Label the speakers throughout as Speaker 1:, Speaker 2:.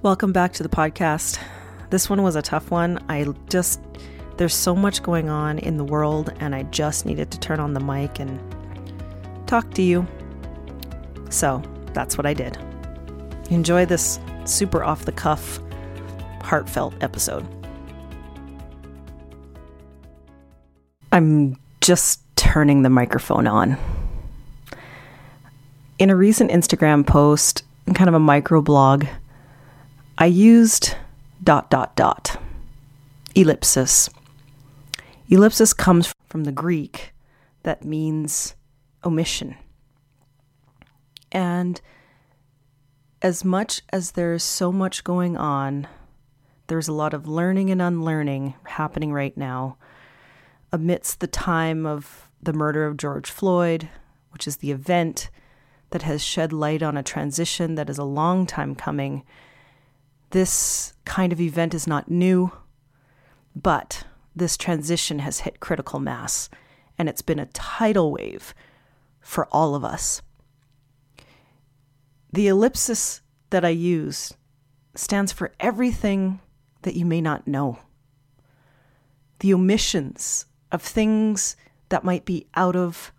Speaker 1: Welcome back to the podcast. This one was a tough one. I just, there's so much going on in the world, and I just needed to turn on the mic and talk to you. So that's what I did. Enjoy this super off the cuff, heartfelt episode. I'm just turning the microphone on. In a recent Instagram post, kind of a micro blog, I used dot dot dot ellipsis. Ellipsis comes from the Greek that means omission. And as much as there's so much going on, there's a lot of learning and unlearning happening right now amidst the time of the murder of George Floyd, which is the event that has shed light on a transition that is a long time coming this kind of event is not new, but this transition has hit critical mass, and it's been a tidal wave for all of us. The ellipsis that I use stands for everything that you may not know. The omissions of things that might be out of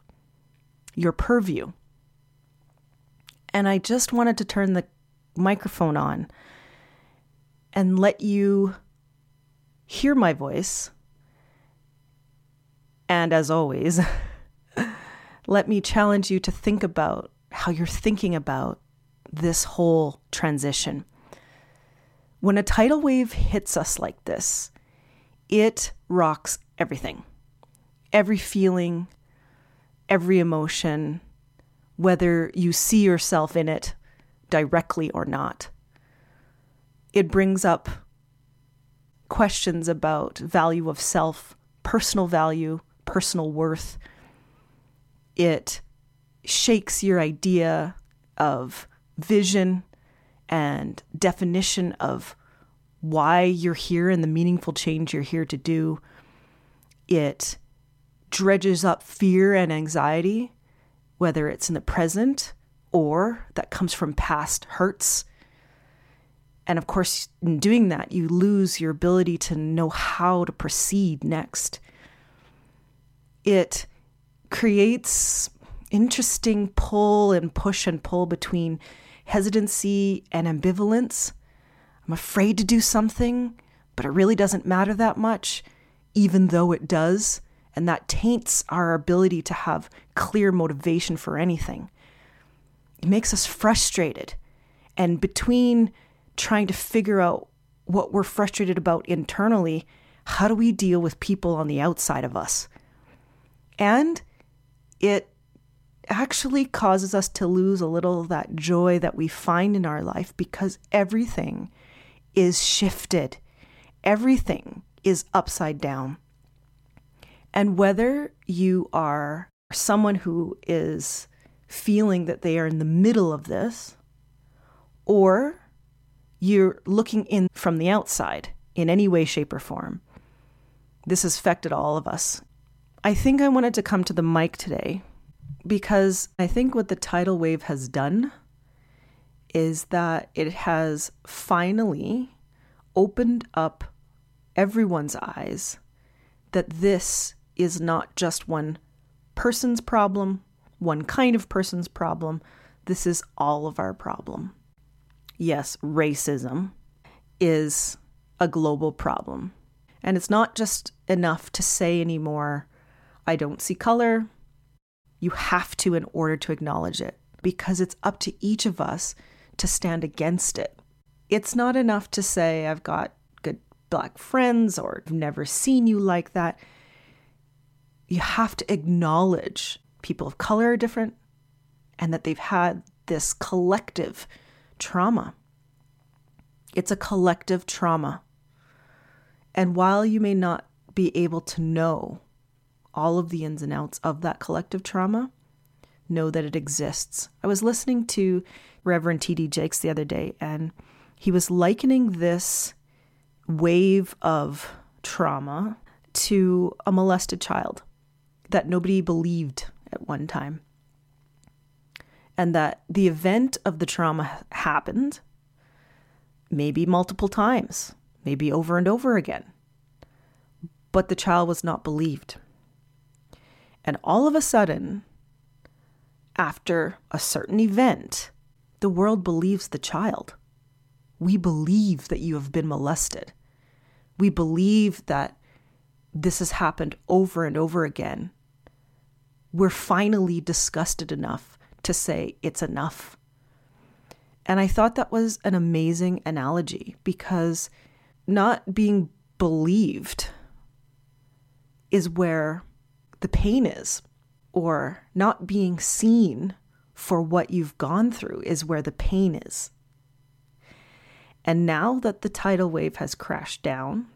Speaker 1: your purview. And I just wanted to turn the microphone on and let you hear my voice. And as always, let me challenge you to think about how you're thinking about this whole transition. When a tidal wave hits us like this, it rocks everything. Every feeling, every emotion, whether you see yourself in it directly or not it brings up questions about value of self, personal value, personal worth. It shakes your idea of vision and definition of why you're here and the meaningful change you're here to do. It dredges up fear and anxiety, whether it's in the present or that comes from past hurts and of course, in doing that, you lose your ability to know how to proceed next. It creates interesting pull and push and pull between hesitancy and ambivalence. I'm afraid to do something, but it really doesn't matter that much, even though it does. And that taints our ability to have clear motivation for anything. It makes us frustrated. And between trying to figure out what we're frustrated about internally, how do we deal with people on the outside of us? And it actually causes us to lose a little of that joy that we find in our life because everything is shifted, everything is upside down. And whether you are someone who is feeling that they are in the middle of this, or you're looking in from the outside in any way, shape, or form. This has affected all of us. I think I wanted to come to the mic today because I think what the tidal wave has done is that it has finally opened up everyone's eyes that this is not just one person's problem, one kind of person's problem. This is all of our problem yes, racism is a global problem. And it's not just enough to say anymore, I don't see color. You have to in order to acknowledge it because it's up to each of us to stand against it. It's not enough to say, I've got good black friends or I've never seen you like that. You have to acknowledge people of color are different and that they've had this collective trauma. It's a collective trauma. And while you may not be able to know all of the ins and outs of that collective trauma, know that it exists. I was listening to Reverend T.D. Jakes the other day, and he was likening this wave of trauma to a molested child that nobody believed at one time and that the event of the trauma happened maybe multiple times, maybe over and over again. But the child was not believed. And all of a sudden, after a certain event, the world believes the child. We believe that you have been molested. We believe that this has happened over and over again. We're finally disgusted enough to say it's enough. And I thought that was an amazing analogy because not being believed is where the pain is, or not being seen for what you've gone through is where the pain is. And now that the tidal wave has crashed down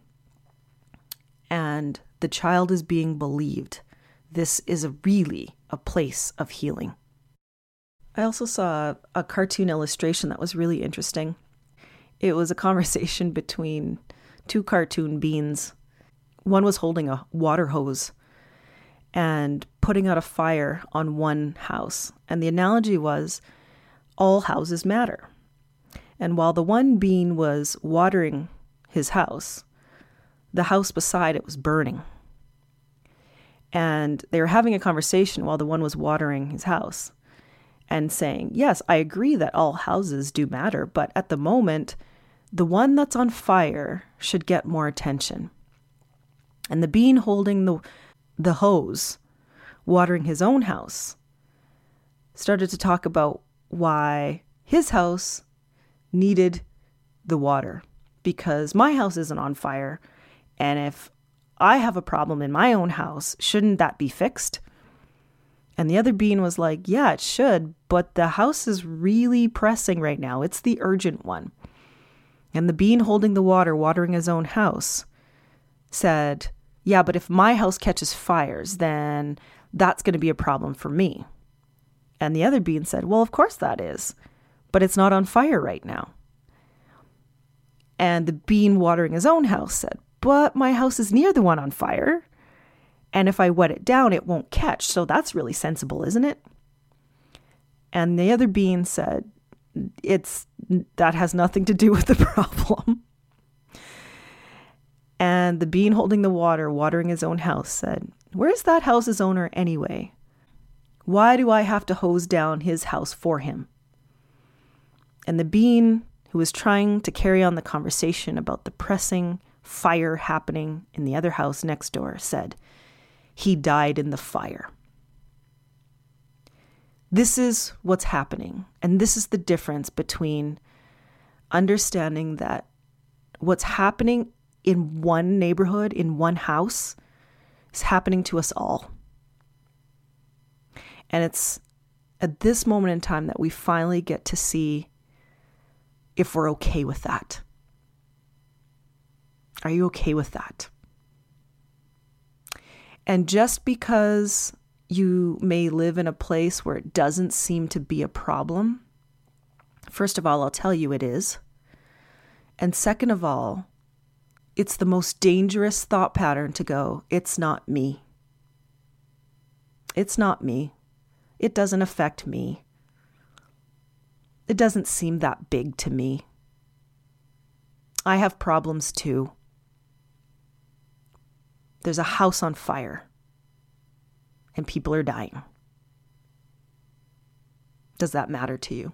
Speaker 1: and the child is being believed, this is really a place of healing. I also saw a cartoon illustration that was really interesting. It was a conversation between two cartoon beans. One was holding a water hose and putting out a fire on one house. And the analogy was all houses matter. And while the one bean was watering his house, the house beside it was burning. And they were having a conversation while the one was watering his house and saying, Yes, I agree that all houses do matter, but at the moment, the one that's on fire should get more attention. And the bean holding the, the hose, watering his own house, started to talk about why his house needed the water because my house isn't on fire. And if I have a problem in my own house, shouldn't that be fixed? And the other bean was like, Yeah, it should, but the house is really pressing right now. It's the urgent one. And the bean holding the water, watering his own house, said, Yeah, but if my house catches fires, then that's going to be a problem for me. And the other bean said, Well, of course that is, but it's not on fire right now. And the bean watering his own house said, But my house is near the one on fire. And if I wet it down, it won't catch. So that's really sensible, isn't it? And the other bean said, It's that has nothing to do with the problem. And the bean holding the water, watering his own house, said, Where's that house's owner anyway? Why do I have to hose down his house for him? And the bean, who was trying to carry on the conversation about the pressing fire happening in the other house next door, said, he died in the fire. This is what's happening. And this is the difference between understanding that what's happening in one neighborhood, in one house, is happening to us all. And it's at this moment in time that we finally get to see if we're okay with that. Are you okay with that? And just because you may live in a place where it doesn't seem to be a problem, first of all, I'll tell you it is. And second of all, it's the most dangerous thought pattern to go, it's not me. It's not me. It doesn't affect me. It doesn't seem that big to me. I have problems too. There's a house on fire and people are dying. Does that matter to you?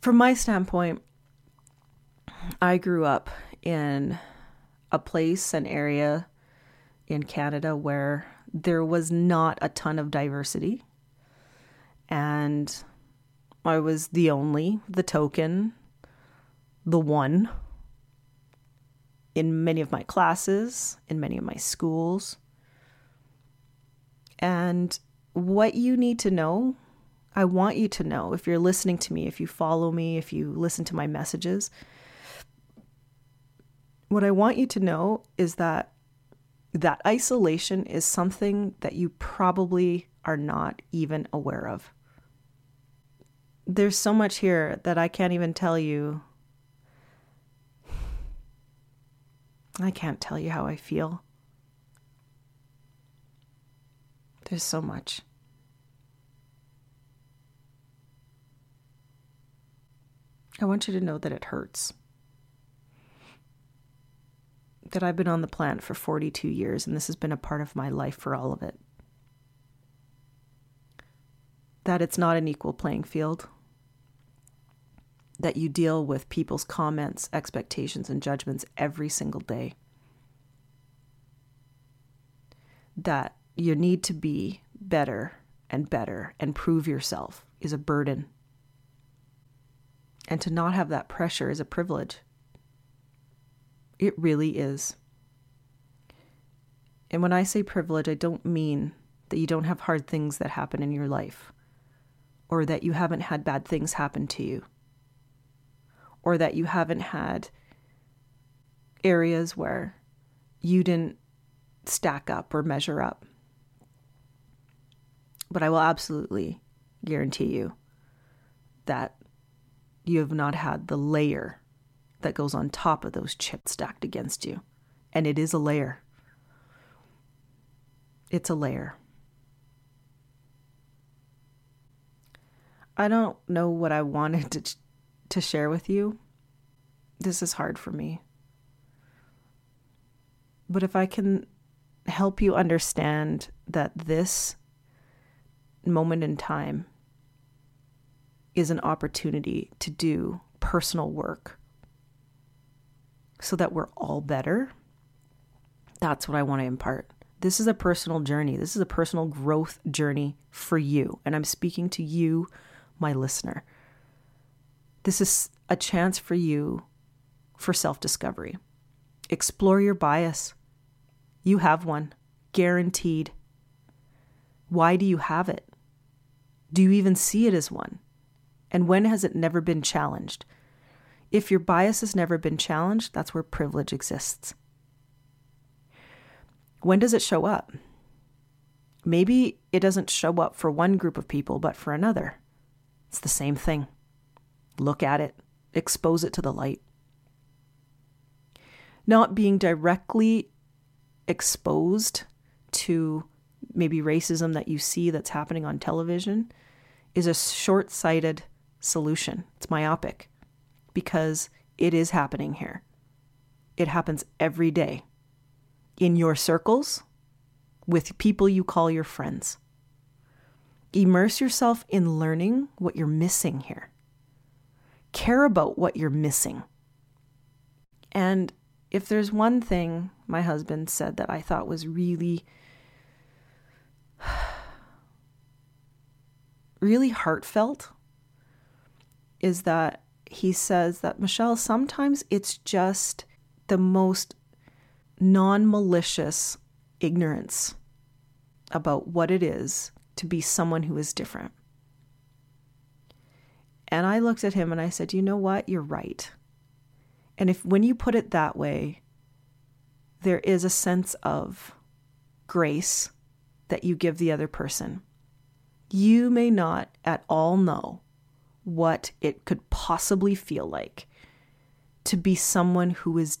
Speaker 1: From my standpoint, I grew up in a place, an area in Canada where there was not a ton of diversity. And I was the only, the token, the one in many of my classes, in many of my schools. And what you need to know, I want you to know if you're listening to me, if you follow me, if you listen to my messages, what I want you to know is that that isolation is something that you probably are not even aware of. There's so much here that I can't even tell you I can't tell you how I feel. There's so much. I want you to know that it hurts. That I've been on the planet for 42 years and this has been a part of my life for all of it. That it's not an equal playing field. That you deal with people's comments, expectations, and judgments every single day. That you need to be better and better and prove yourself is a burden. And to not have that pressure is a privilege. It really is. And when I say privilege, I don't mean that you don't have hard things that happen in your life, or that you haven't had bad things happen to you, or that you haven't had areas where you didn't stack up or measure up. But I will absolutely guarantee you that you have not had the layer that goes on top of those chips stacked against you. And it is a layer. It's a layer. I don't know what I wanted to, to share with you. This is hard for me. But if I can help you understand that this moment in time is an opportunity to do personal work so that we're all better. That's what I want to impart. This is a personal journey. This is a personal growth journey for you. And I'm speaking to you, my listener. This is a chance for you for self discovery. Explore your bias. You have one, guaranteed. Why do you have it? Do you even see it as one? And when has it never been challenged? If your bias has never been challenged, that's where privilege exists. When does it show up? Maybe it doesn't show up for one group of people, but for another. It's the same thing. Look at it, expose it to the light. Not being directly exposed to maybe racism that you see that's happening on television is a short sighted solution. It's myopic because it is happening here. It happens every day in your circles with people you call your friends. Immerse yourself in learning what you're missing here. Care about what you're missing. And if there's one thing my husband said that I thought was really really heartfelt is that he says that Michelle, sometimes it's just the most non malicious ignorance about what it is to be someone who is different. And I looked at him and I said, You know what? You're right. And if when you put it that way, there is a sense of grace that you give the other person you may not at all know what it could possibly feel like to be someone who is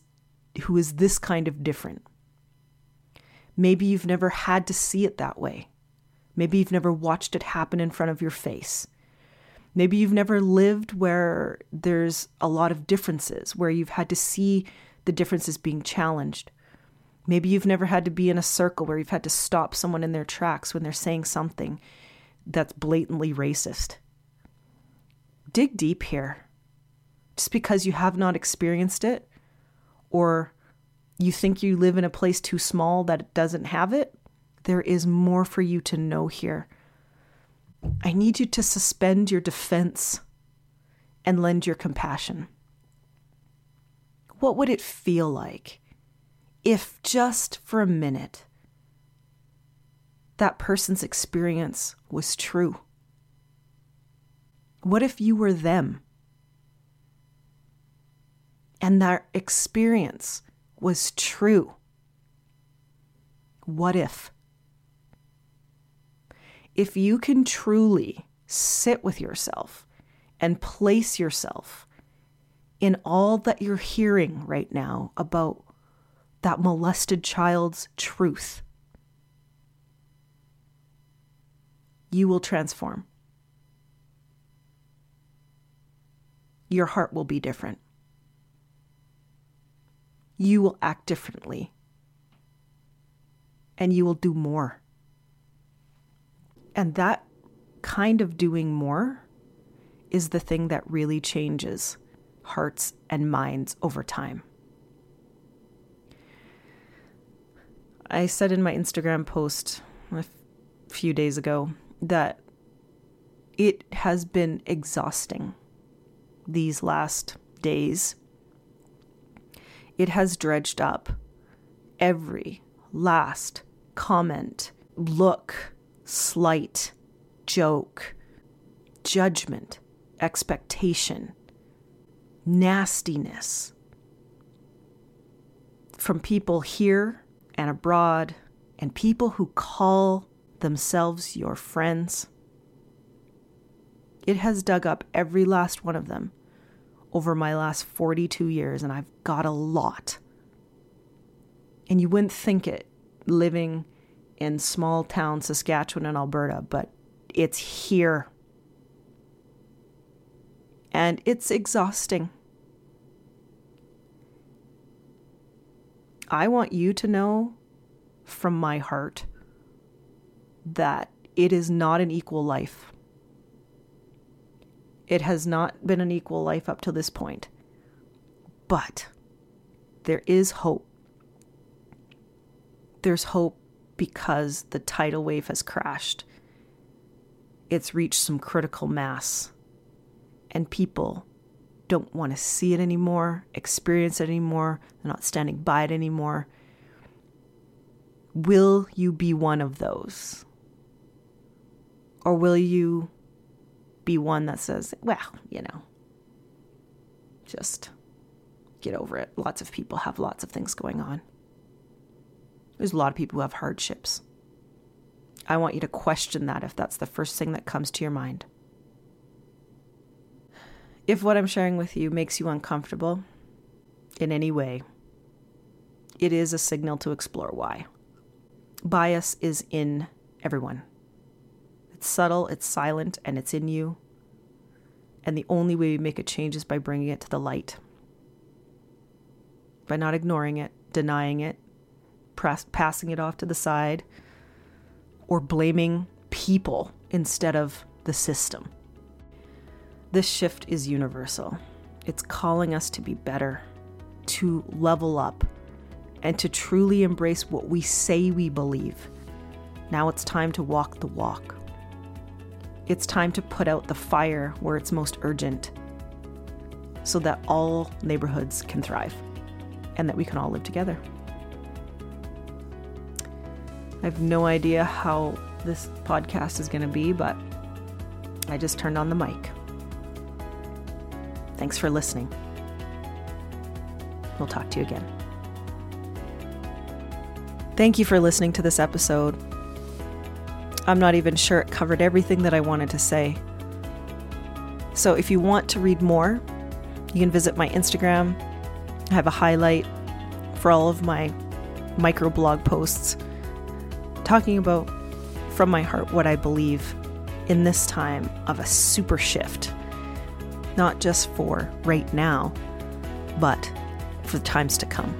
Speaker 1: who is this kind of different. Maybe you've never had to see it that way. Maybe you've never watched it happen in front of your face. Maybe you've never lived where there's a lot of differences, where you've had to see the differences being challenged. Maybe you've never had to be in a circle where you've had to stop someone in their tracks when they're saying something that's blatantly racist. Dig deep here. Just because you have not experienced it, or you think you live in a place too small that it doesn't have it, there is more for you to know here. I need you to suspend your defense and lend your compassion. What would it feel like if just for a minute that person's experience was true? What if you were them? And their experience was true? What if? If you can truly sit with yourself and place yourself in all that you're hearing right now about that molested child's truth, you will transform. your heart will be different. You will act differently. And you will do more. And that kind of doing more is the thing that really changes hearts and minds over time. I said in my Instagram post a few days ago that it has been exhausting these last days. It has dredged up every last comment, look, slight, joke, judgment, expectation, nastiness from people here and abroad and people who call themselves your friends. It has dug up every last one of them over my last 42 years, and I've got a lot. And you wouldn't think it living in small town Saskatchewan and Alberta, but it's here. And it's exhausting. I want you to know from my heart that it is not an equal life. It has not been an equal life up to this point. But there is hope. There's hope because the tidal wave has crashed. It's reached some critical mass, and people don't want to see it anymore, experience it anymore, they're not standing by it anymore. Will you be one of those? Or will you be one that says, well, you know, just get over it? Lots of people have lots of things going on. There's a lot of people who have hardships. I want you to question that if that's the first thing that comes to your mind. If what I'm sharing with you makes you uncomfortable in any way, it is a signal to explore why. Bias is in everyone. It's subtle, it's silent, and it's in you. And the only way we make a change is by bringing it to the light. By not ignoring it, denying it, press, passing it off to the side, or blaming people instead of the system. This shift is universal. It's calling us to be better, to level up, and to truly embrace what we say we believe. Now it's time to walk the walk. It's time to put out the fire where it's most urgent so that all neighborhoods can thrive and that we can all live together. I have no idea how this podcast is going to be, but I just turned on the mic. Thanks for listening. We'll talk to you again. Thank you for listening to this episode. I'm not even sure it covered everything that I wanted to say. So if you want to read more, you can visit my Instagram. I have a highlight for all of my microblog posts talking about from my heart what I believe in this time of a super shift not just for right now, but for the times to come.